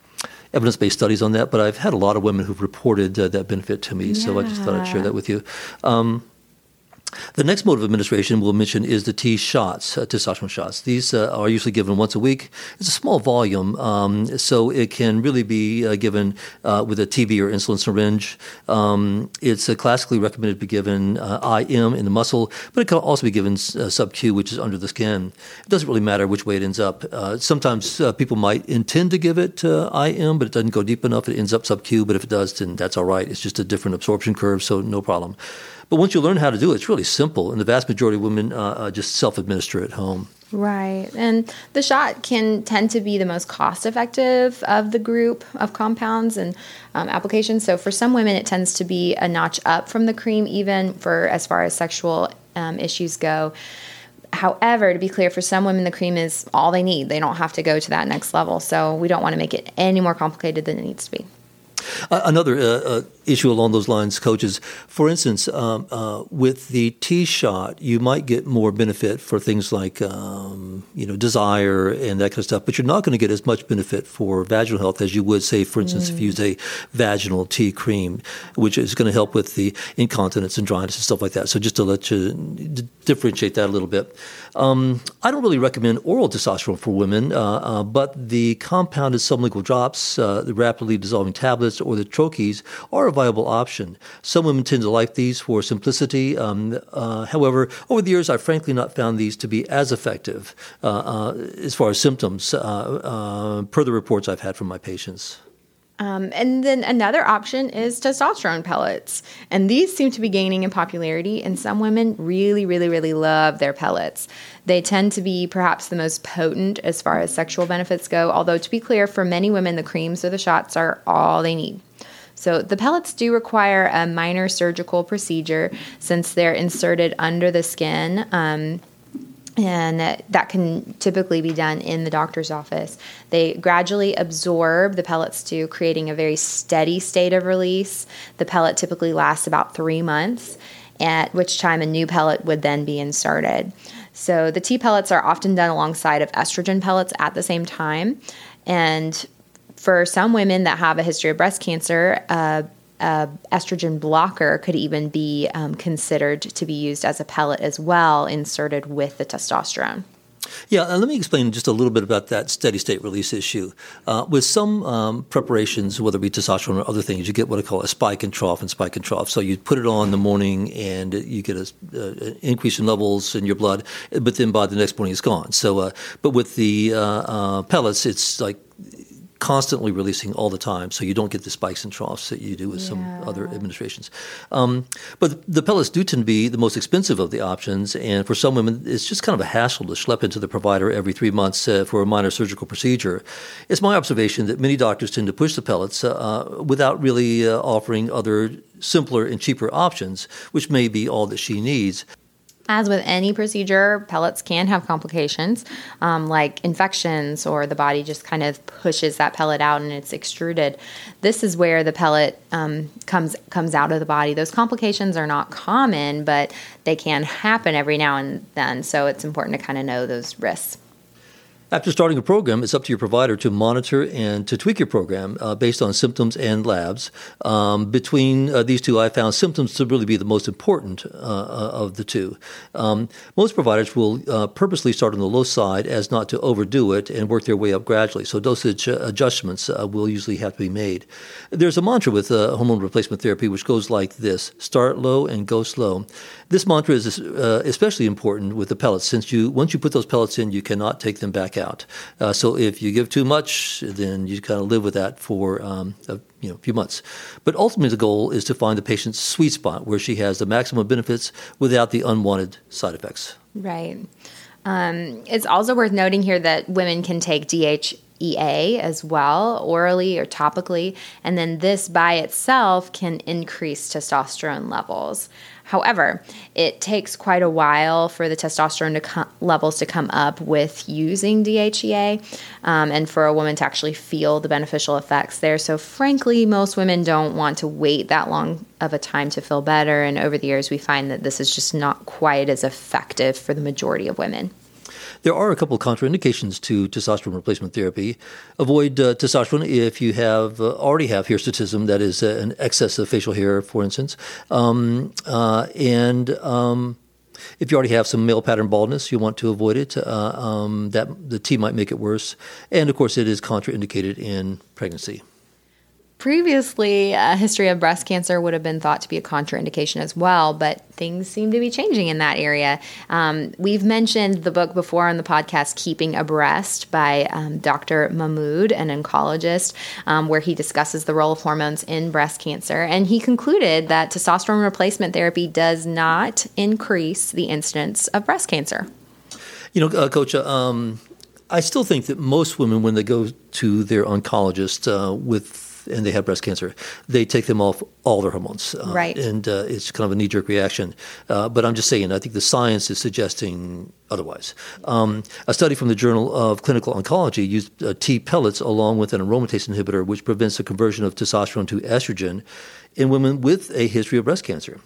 evidence based studies on that, but I've had a lot of women who've reported uh, that benefit to me, yeah. so I just thought I'd share that with you. Um, the next mode of administration we'll mention is the T shots, uh, testosterone shots. These uh, are usually given once a week. It's a small volume, um, so it can really be uh, given uh, with a TB or insulin syringe. Um, it's uh, classically recommended to be given uh, IM in the muscle, but it can also be given sub Q, which is under the skin. It doesn't really matter which way it ends up. sometimes people might intend to give it IM, but it doesn't go deep enough. It ends up sub Q, but if it does, then that's all right. It's just a different absorption curve, so no problem. But once you learn how to do it, it's really simple, and the vast majority of women uh, uh, just self-administer at home. Right. And the shot can tend to be the most cost effective of the group of compounds and um, applications. So for some women, it tends to be a notch up from the cream, even for as far as sexual um, issues go. However, to be clear, for some women, the cream is all they need. They don't have to go to that next level. So we don't want to make it any more complicated than it needs to be. Uh, another uh, uh, issue along those lines, coaches. For instance, um, uh, with the T shot, you might get more benefit for things like um, you know desire and that kind of stuff, but you're not going to get as much benefit for vaginal health as you would, say, for instance, mm. if you use a vaginal T cream, which is going to help with the incontinence and dryness and stuff like that. So just to let you d- differentiate that a little bit, um, I don't really recommend oral testosterone for women, uh, uh, but the compounded sublingual drops, uh, the rapidly dissolving tablets, or the troches are viable option. Some women tend to like these for simplicity. Um, uh, however, over the years, I've frankly not found these to be as effective uh, uh, as far as symptoms, uh, uh, per the reports I've had from my patients. Um, and then another option is testosterone pellets. And these seem to be gaining in popularity, and some women really, really, really love their pellets. They tend to be perhaps the most potent as far as sexual benefits go, although, to be clear, for many women, the creams or the shots are all they need. So the pellets do require a minor surgical procedure since they're inserted under the skin. Um, and that can typically be done in the doctor's office. They gradually absorb the pellets to creating a very steady state of release. The pellet typically lasts about three months, at which time a new pellet would then be inserted. So the T pellets are often done alongside of estrogen pellets at the same time. And for some women that have a history of breast cancer, uh, a estrogen blocker could even be um, considered to be used as a pellet as well, inserted with the testosterone. Yeah, uh, let me explain just a little bit about that steady state release issue. Uh, with some um, preparations, whether it be testosterone or other things, you get what I call a spike and trough and spike and trough. So you put it on in the morning and you get an uh, increase in levels in your blood, but then by the next morning it's gone. So, uh, but with the uh, uh, pellets, it's like constantly releasing all the time, so you don't get the spikes and troughs that you do with yeah. some other administrations. Um, but the pellets do tend to be the most expensive of the options, and for some women, it's just kind of a hassle to schlep into the provider every three months uh, for a minor surgical procedure. It's my observation that many doctors tend to push the pellets uh, without really uh, offering other simpler and cheaper options, which may be all that she needs. As with any procedure, pellets can have complications um, like infections, or the body just kind of pushes that pellet out and it's extruded. This is where the pellet um, comes comes out of the body. Those complications are not common, but they can happen every now and then. So it's important to kind of know those risks. After starting a program, it's up to your provider to monitor and to tweak your program uh, based on symptoms and labs. Um, between uh, these two, I found symptoms to really be the most important uh, uh of the two. Um, most providers will uh, purposely start on the low side as not to overdo it and work their way up gradually. So dosage uh, adjustments will usually have to be made. There's a mantra with hormone replacement therapy which goes like this: start low and go slow. This mantra is especially important with the pellets, since you once you put those pellets in, you cannot take them back out. Uh, so if you give too much, then you kind of live with that for um, a you know, few months. But ultimately, the goal is to find the patient's sweet spot where she has the maximum benefits without the unwanted side effects. Right. Um, it's also worth noting here that women can take DHEA as well, orally or topically, and then this by itself can increase testosterone levels. However, it takes quite a while for the testosterone to levels to come up with using DHEA um, and for a woman to actually feel the beneficial effects there. So, frankly, most women don't want to wait that long of a time to feel better. And over the years, we find that this is just not quite as effective for the majority of women. There are a couple of contraindications to testosterone replacement therapy. Avoid uh, testosterone if you have uh, already have hirsutism, that is uh, an excess of facial hair, for instance, um, uh, and um, if you already have some male pattern baldness, you want to avoid it. Uh, um, that the T might make it worse, and of course, it is contraindicated in pregnancy. Previously, a history of breast cancer would have been thought to be a contraindication as well, but things seem to be changing in that area. Um, we've mentioned the book before on the podcast, Keeping Abreast, by um, Dr. Mahmoud, an oncologist, um, where he discusses the role of hormones in breast cancer. And he concluded that testosterone replacement therapy does not increase the incidence of breast cancer. You know, uh, Coach, um, I still think that most women, when they go to their oncologist uh, with and they have breast cancer, they take them off all their hormones. Uh, right. And uh, it's kind of a knee jerk reaction. Uh, but I'm just saying, I think the science is suggesting otherwise. Um, a study from the Journal of Clinical Oncology used uh, T pellets along with an aromatase inhibitor, which prevents the conversion of testosterone to estrogen in women with a history of breast cancer.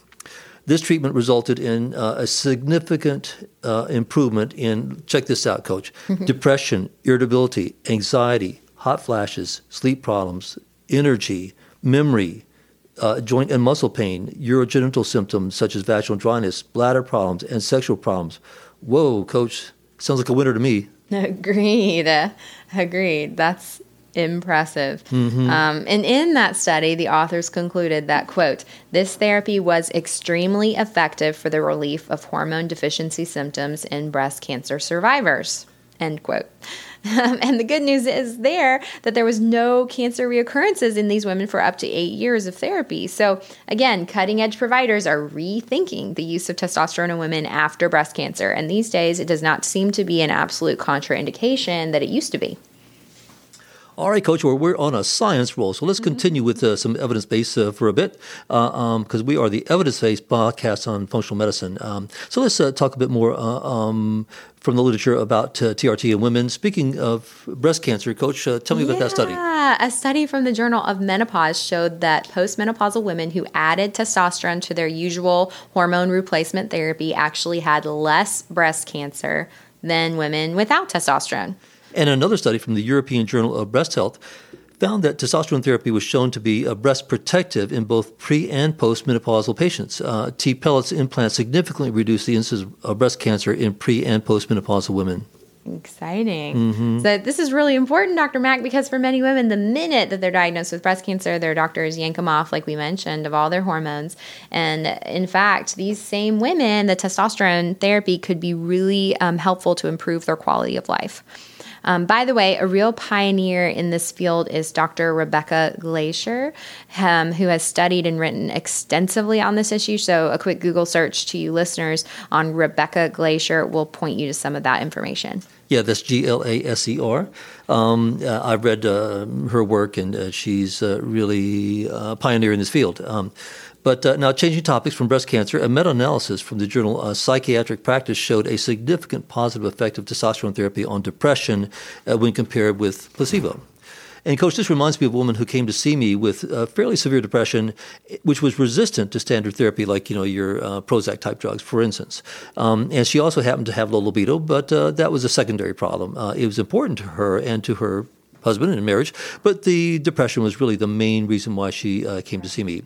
This treatment resulted in uh, a significant uh, improvement in, check this out, coach, mm-hmm. *laughs* depression, irritability, anxiety, hot flashes, sleep problems, energy, memory, uh, joint and muscle pain, urogenital symptoms such as vaginal dryness, bladder problems, and sexual problems. Whoa, coach, sounds like a winner to me. *laughs* Agreed. *laughs* Agreed. That's impressive. Mm-hmm. Um, and in that study, the authors concluded that, quote, this therapy was extremely effective for the relief of hormone deficiency symptoms in breast cancer survivors, end quote. Um, and the good news is there that there was no cancer reoccurrences in these women for up to eight years of therapy. So, again, cutting edge providers are rethinking the use of testosterone in women after breast cancer. And these days, it does not seem to be an absolute contraindication that it used to be. All right, Coach, well, we're on a science roll, so let's mm-hmm. continue with uh, some evidence based uh, for a bit, because uh, um, we are the evidence based podcast on functional medicine. Um, so let's uh, talk a bit more uh, um, from the literature about uh, TRT in women. Speaking of breast cancer, Coach, tell me yeah, about that study. A study from the Journal of Menopause showed that postmenopausal women who added testosterone to their usual hormone replacement therapy actually had less breast cancer than women without testosterone. And another study from the European Journal of Breast Health found that testosterone therapy was shown to be a breast protective in both pre and postmenopausal patients. Uh, T pellets implants significantly reduce the incidence of breast cancer in pre and postmenopausal women. Exciting. Mm-hmm. So, this is really important, Dr. Mack, because for many women, the minute that they're diagnosed with breast cancer, their doctors yank them off, like we mentioned, of all their hormones. And in fact, these same women, the testosterone therapy could be really um, helpful to improve their quality of life. Um, by the way, a real pioneer in this field is Dr. Rebecca Glaser, um, who has studied and written extensively on this issue. So, a quick Google search to you listeners on Rebecca Glaser will point you to some of that information. Yeah, that's G L A S E R. Um, uh, I've read uh, her work, and uh, she's uh, really a pioneer in this field. Um, but uh, now, changing topics from breast cancer, a meta analysis from the journal uh, Psychiatric Practice showed a significant positive effect of testosterone therapy on depression uh, when compared with placebo. And, Coach, this reminds me of a woman who came to see me with uh, fairly severe depression, which was resistant to standard therapy, like, you know, your uh, Prozac type drugs, for instance. Um, and she also happened to have low libido, but uh, that was a secondary problem. It was important to her and to her husband and marriage, but the depression was really the main reason why she uh, came to see me.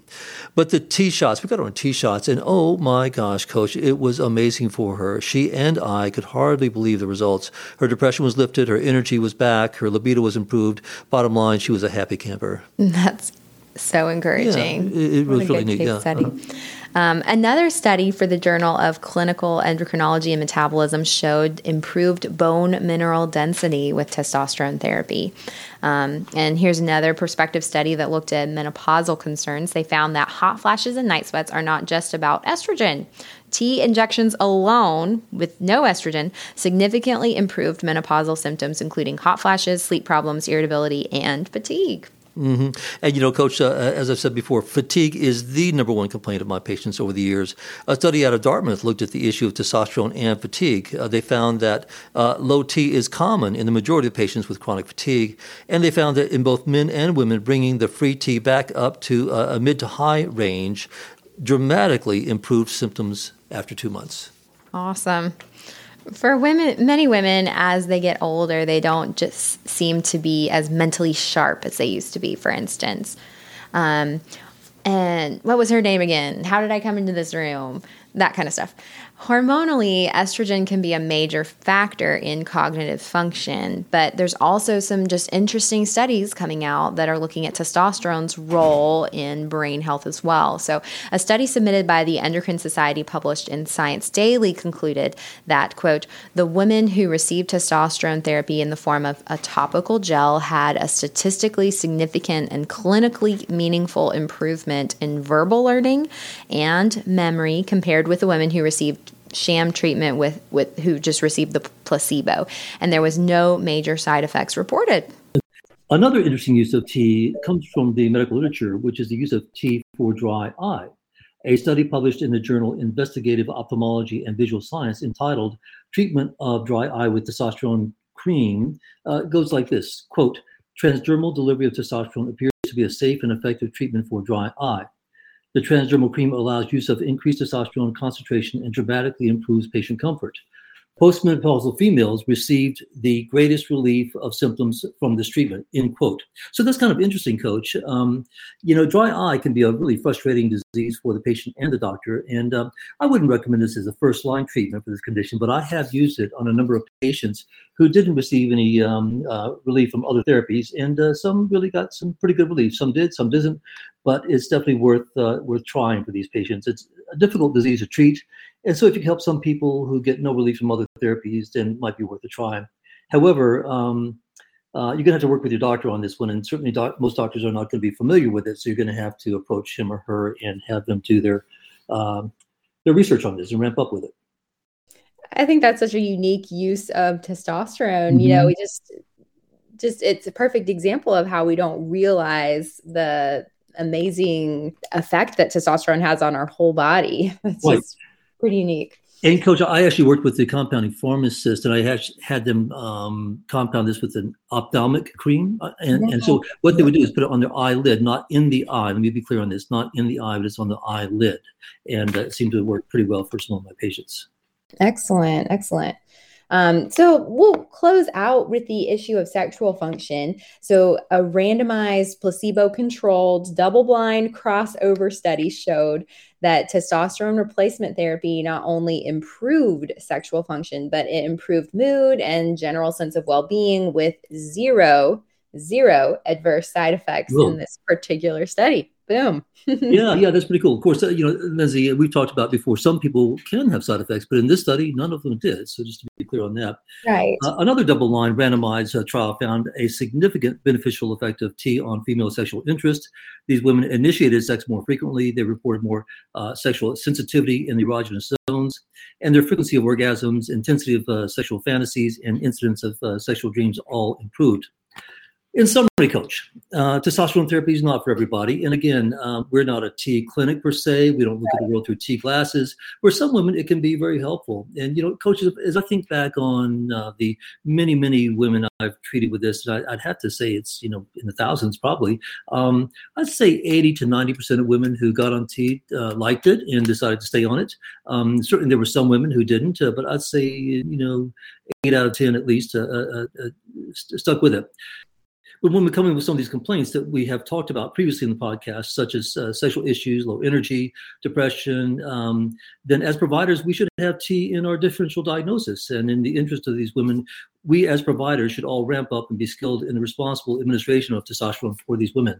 But the T shots, we got her on T shots, and oh my gosh, coach, it was amazing for her. She and I could hardly believe the results. Her depression was lifted, her energy was back, her libido was improved. Bottom line, she was a happy camper. That's so encouraging. Yeah, it, it was really neat. Yeah. Study. Uh-huh. Um, another study for the Journal of Clinical Endocrinology and Metabolism showed improved bone mineral density with testosterone therapy. Um, and here's another prospective study that looked at menopausal concerns. They found that hot flashes and night sweats are not just about estrogen. T injections alone, with no estrogen, significantly improved menopausal symptoms, including hot flashes, sleep problems, irritability, and fatigue. Mm-hmm. And you know, Coach, uh, as I've said before, fatigue is the number one complaint of my patients over the years. A study out of Dartmouth looked at the issue of testosterone and fatigue. Uh, they found that uh, low T is common in the majority of patients with chronic fatigue, and they found that in both men and women, bringing the free T back up to uh, a mid to high range dramatically improved symptoms after two months. Awesome for women, many women, as they get older, they don't just seem to be as mentally sharp as they used to be, for instance. Um, and what was her name again? How did I come into this room? That kind of stuff. Hormonally, estrogen can be a major factor in cognitive function, but there's also some just interesting studies coming out that are looking at testosterone's role in brain health as well. So, a study submitted by the Endocrine Society published in Science Daily concluded that, quote, the women who received testosterone therapy in the form of a topical gel had a statistically significant and clinically meaningful improvement in verbal learning and memory compared with the women who received sham treatment with, with who just received the placebo, and there was no major side effects reported. Another interesting use of T comes from the medical literature, which is the use of T for dry eye. A study published in the journal Investigative Ophthalmology and Visual Science entitled Treatment of Dry Eye with Testosterone Cream uh, goes like this quote, transdermal delivery of testosterone appears to be a safe and effective treatment for dry eye. The transdermal cream allows use of increased testosterone concentration and dramatically improves patient comfort. Postmenopausal females received the greatest relief of symptoms from this treatment, end quote. So that's kind of interesting, coach. Um, you know, dry eye can be a really frustrating disease for the patient and the doctor. And um, I wouldn't recommend this as a first line treatment for this condition, but I have used it on a number of patients who didn't receive any um, uh, relief from other therapies. And uh, some really got some pretty good relief. Some did, some didn't. But it's definitely worth uh, worth trying for these patients. It's a difficult disease to treat and so if you can help some people who get no relief from other therapies, then it might be worth a try. However, um, uh, you're going to have to work with your doctor on this one, and certainly doc- most doctors are not going to be familiar with it. So you're going to have to approach him or her and have them do their um, their research on this and ramp up with it. I think that's such a unique use of testosterone. Mm-hmm. You know, mm-hmm. we just just it's a perfect example of how we don't realize the amazing effect that testosterone has on our whole body. *laughs* It's right. just pretty unique. And coach, I actually worked with the compounding pharmacist, and I had, had them um, compound this with an ophthalmic cream. Uh, and, and so what they would do is put it on their eyelid, not in the eye. Let me be clear on this: not in the eye, but it's on the eyelid. And it seemed to work pretty well for some of my patients. Excellent, excellent. Um, so we'll close out with the issue of sexual function. So a randomized placebo-controlled double-blind crossover study showed that testosterone replacement therapy not only improved sexual function, but it improved mood and general sense of well-being with zero zero adverse side effects in this particular study. Boom. *laughs* yeah, yeah, that's pretty cool. Of course, uh, you know, Lindsay, we've talked about before. Some people can have side effects, but in this study, none of them did. So just to be clear on that. Right. Uh, another double-blind randomized uh, trial found a significant beneficial effect of T on female sexual interest. These women initiated sex more frequently. They reported more uh, sexual sensitivity in the erogenous zones, and their frequency of orgasms, intensity of uh, sexual fantasies, and incidence of uh, sexual dreams all improved in summary, coach, uh, testosterone therapy is not for everybody. And again, um, we're not a T clinic per se. We don't look at the world through T glasses. For some women, it can be very helpful. And, you know, coaches, as I think back on uh, the many, many women I've treated with this, I, would have to say it's, you know, in the thousands probably. Um, I'd say 80 to 90% of women who got on T uh, liked it and decided to stay on it. Um, certainly there were some women who didn't, uh, but I'd say, you know, eight out of 10 at least uh, uh, stuck with it. But when we come in with some of these complaints that we have talked about previously in the podcast, such as uh, sexual issues, low energy, depression, um, then as providers, we should have T in our differential diagnosis. And in the interest of these women, we as providers should all ramp up and be skilled in the responsible administration of testosterone for these women.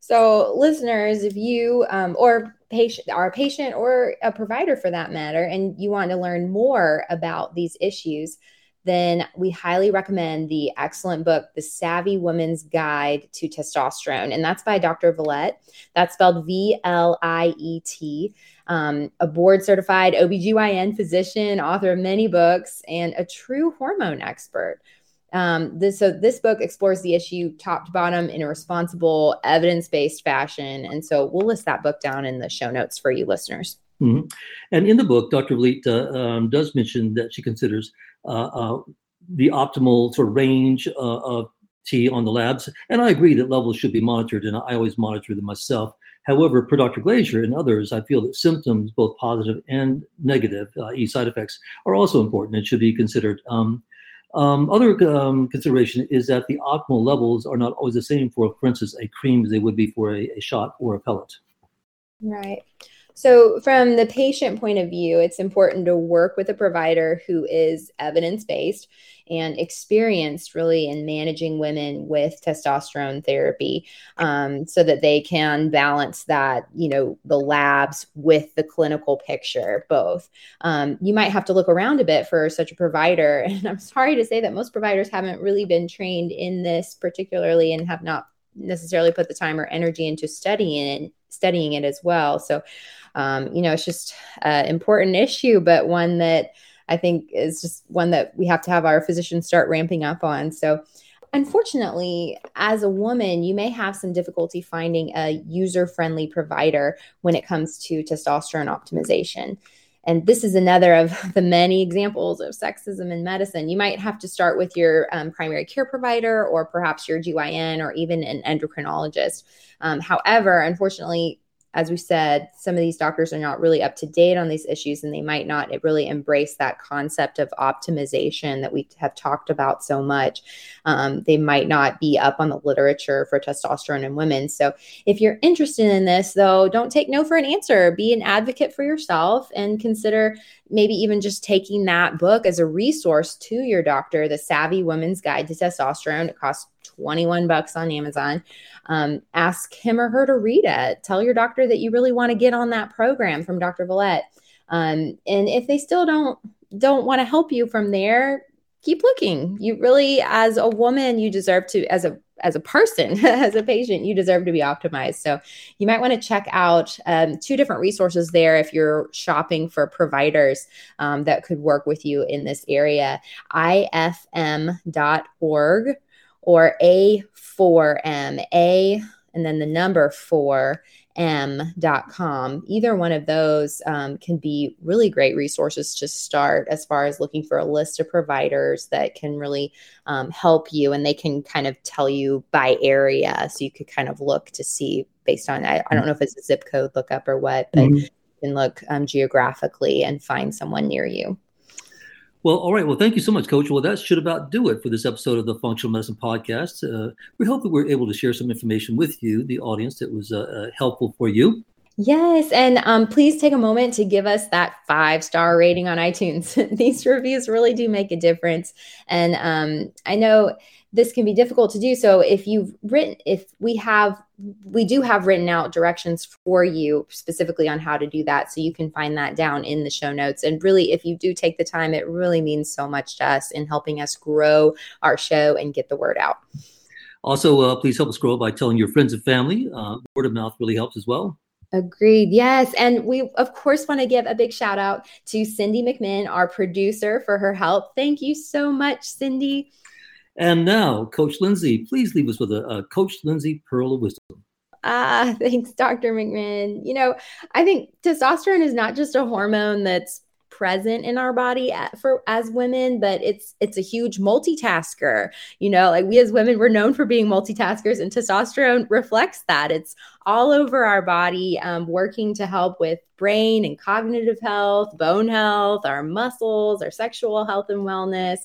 So, listeners, if you um, or patient, are a patient or a provider for that matter, and you want to learn more about these issues, then we highly recommend the excellent book, The Savvy Woman's Guide to Testosterone. And that's by Dr. Vliet. That's spelled V L I E T. Um, a board certified OBGYN physician, author of many books, and a true hormone expert. Um, this, so this book explores the issue top to bottom in a responsible, evidence-based fashion, and so we'll list that book down in the show notes for you listeners. Mm-hmm. And in the book, Dr. Vliet uh, um, does mention that she considers the optimal sort of range uh, of T on the labs. And I agree that levels should be monitored, and I always monitor them myself. However, per Dr. Glaser and others, I feel that symptoms, both positive and negative, i.e., side effects, are also important and should be considered. Um, um, other um, consideration is that the optimal levels are not always the same for, for instance, a cream as they would be for a, a shot or a pellet. Right. So, from the patient point of view, it's important to work with a provider who is evidence based and experienced really in managing women with testosterone therapy um, so that they can balance that, you know, the labs with the clinical picture, both. Um, you might have to look around a bit for such a provider. *laughs* And I'm sorry to say that most providers haven't really been trained in this particularly and have not necessarily put the time or energy into studying it, studying it as well. So, um, you know, it's just an important issue, but one that I think is just one that we have to have our physicians start ramping up on. So, unfortunately, as a woman, you may have some difficulty finding a user friendly provider when it comes to testosterone optimization. And this is another of *laughs* the many examples of sexism in medicine. You might have to start with your um, primary care provider or perhaps your GYN or even an endocrinologist. Um, however, unfortunately, as we said, some of these doctors are not really up to date on these issues and they might not really embrace that concept of optimization that we have talked about so much. Um, they might not be up on the literature for testosterone in women. So, if you're interested in this, though, don't take no for an answer. Be an advocate for yourself and consider maybe even just taking that book as a resource to your doctor, The Savvy Woman's Guide to Testosterone. It costs 21 bucks on Amazon. Um, ask him or her to read it. Tell your doctor that you really want to get on that program from Dr. Vliet. Um, and if they still don't don't want to help you from there, keep looking. You really, as a woman, you deserve to, as a as a person, *laughs* as a patient, you deserve to be optimized. So you might want to check out um, two different resources there if you're shopping for providers um, that could work with you in this area. ifm.org or A4M, A and then the number 4 m.com. Either one of those um, can be really great resources to start as far as looking for a list of providers that can really um, help you and they can kind of tell you by area. So you could kind of look to see based on, I, I don't know if it's a zip code lookup or what, but mm-hmm. you can look um, geographically and find someone near you. Well, all right. Well, thank you so much, Coach. Well, that should about do it for this episode of the Functional Medicine Podcast. Uh, we hope that we're able to share some information with you, the audience, that was uh, uh, helpful for you. Yes. And um, please take a moment to give us that five star rating on iTunes. *laughs* These reviews really do make a difference. And um, I know this can be difficult to do. So if you've written, if we have, we do have written out directions for you specifically on how to do that. So you can find that down in the show notes. And really, if you do take the time, it really means so much to us in helping us grow our show and get the word out. Also, uh, please help us grow by telling your friends and family. Uh, word of mouth really helps as well. Agreed. Yes. And we, of course, want to give a big shout out to Cindy McMinn, our producer, for her help. Thank you so much, Cindy. And now, Coach Lindsay, please leave us with a, a Coach Lindsay Pearl of Wisdom. Ah, *laughs* thanks, Dr. McMinn. You know, I think testosterone is not just a hormone that's present in our body at, for as women but it's it's a huge multitasker. You know like we as women we're known for being multitaskers and testosterone reflects that. It's all over our body um, working to help with brain and cognitive health bone health our muscles our sexual health and wellness.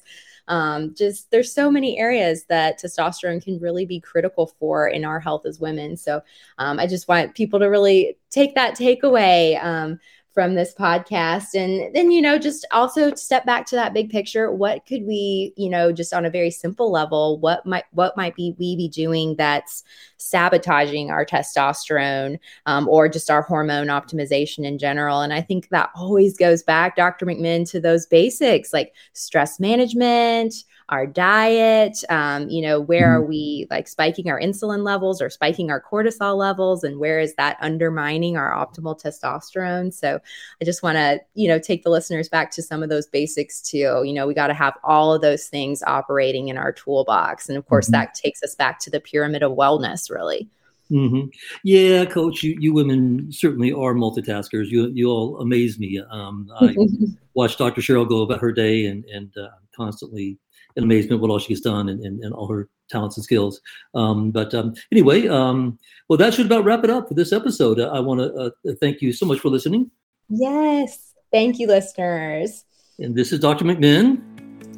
Um, just there's so many areas that testosterone can really be critical for in our health as women. So um, i just want people to really take that takeaway. Um, from this podcast. And then you know just also step back to that big picture what could we you know just on a very simple level what might what might be we be doing that's sabotaging our testosterone um, or just our hormone optimization in general? And i think that always goes back dr mcminn to those basics like stress management our diet um, you know where are mm-hmm. we like spiking our insulin levels or spiking our cortisol levels and where is that undermining our optimal testosterone so i just want to you know take the listeners back to some of those basics too you know we got to have all of those things operating in our toolbox and of course mm-hmm. that takes us back to the pyramid of wellness really Mm-hmm. Yeah, Coach, you, you women certainly are multitaskers. You you all amaze me. Um, I *laughs* watch Dr. Cheryl go about her day and and uh, constantly in amazement what all she's done and, and, and all her talents and skills. Um, but um, anyway, um, well, that should about wrap it up for this episode. I want to uh, thank you so much for listening. Yes. Thank you, listeners. And this is Dr. McMinn.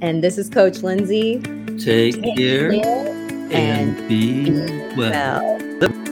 And this is Coach Lindsay. Take, Take care, care, and, be well. well.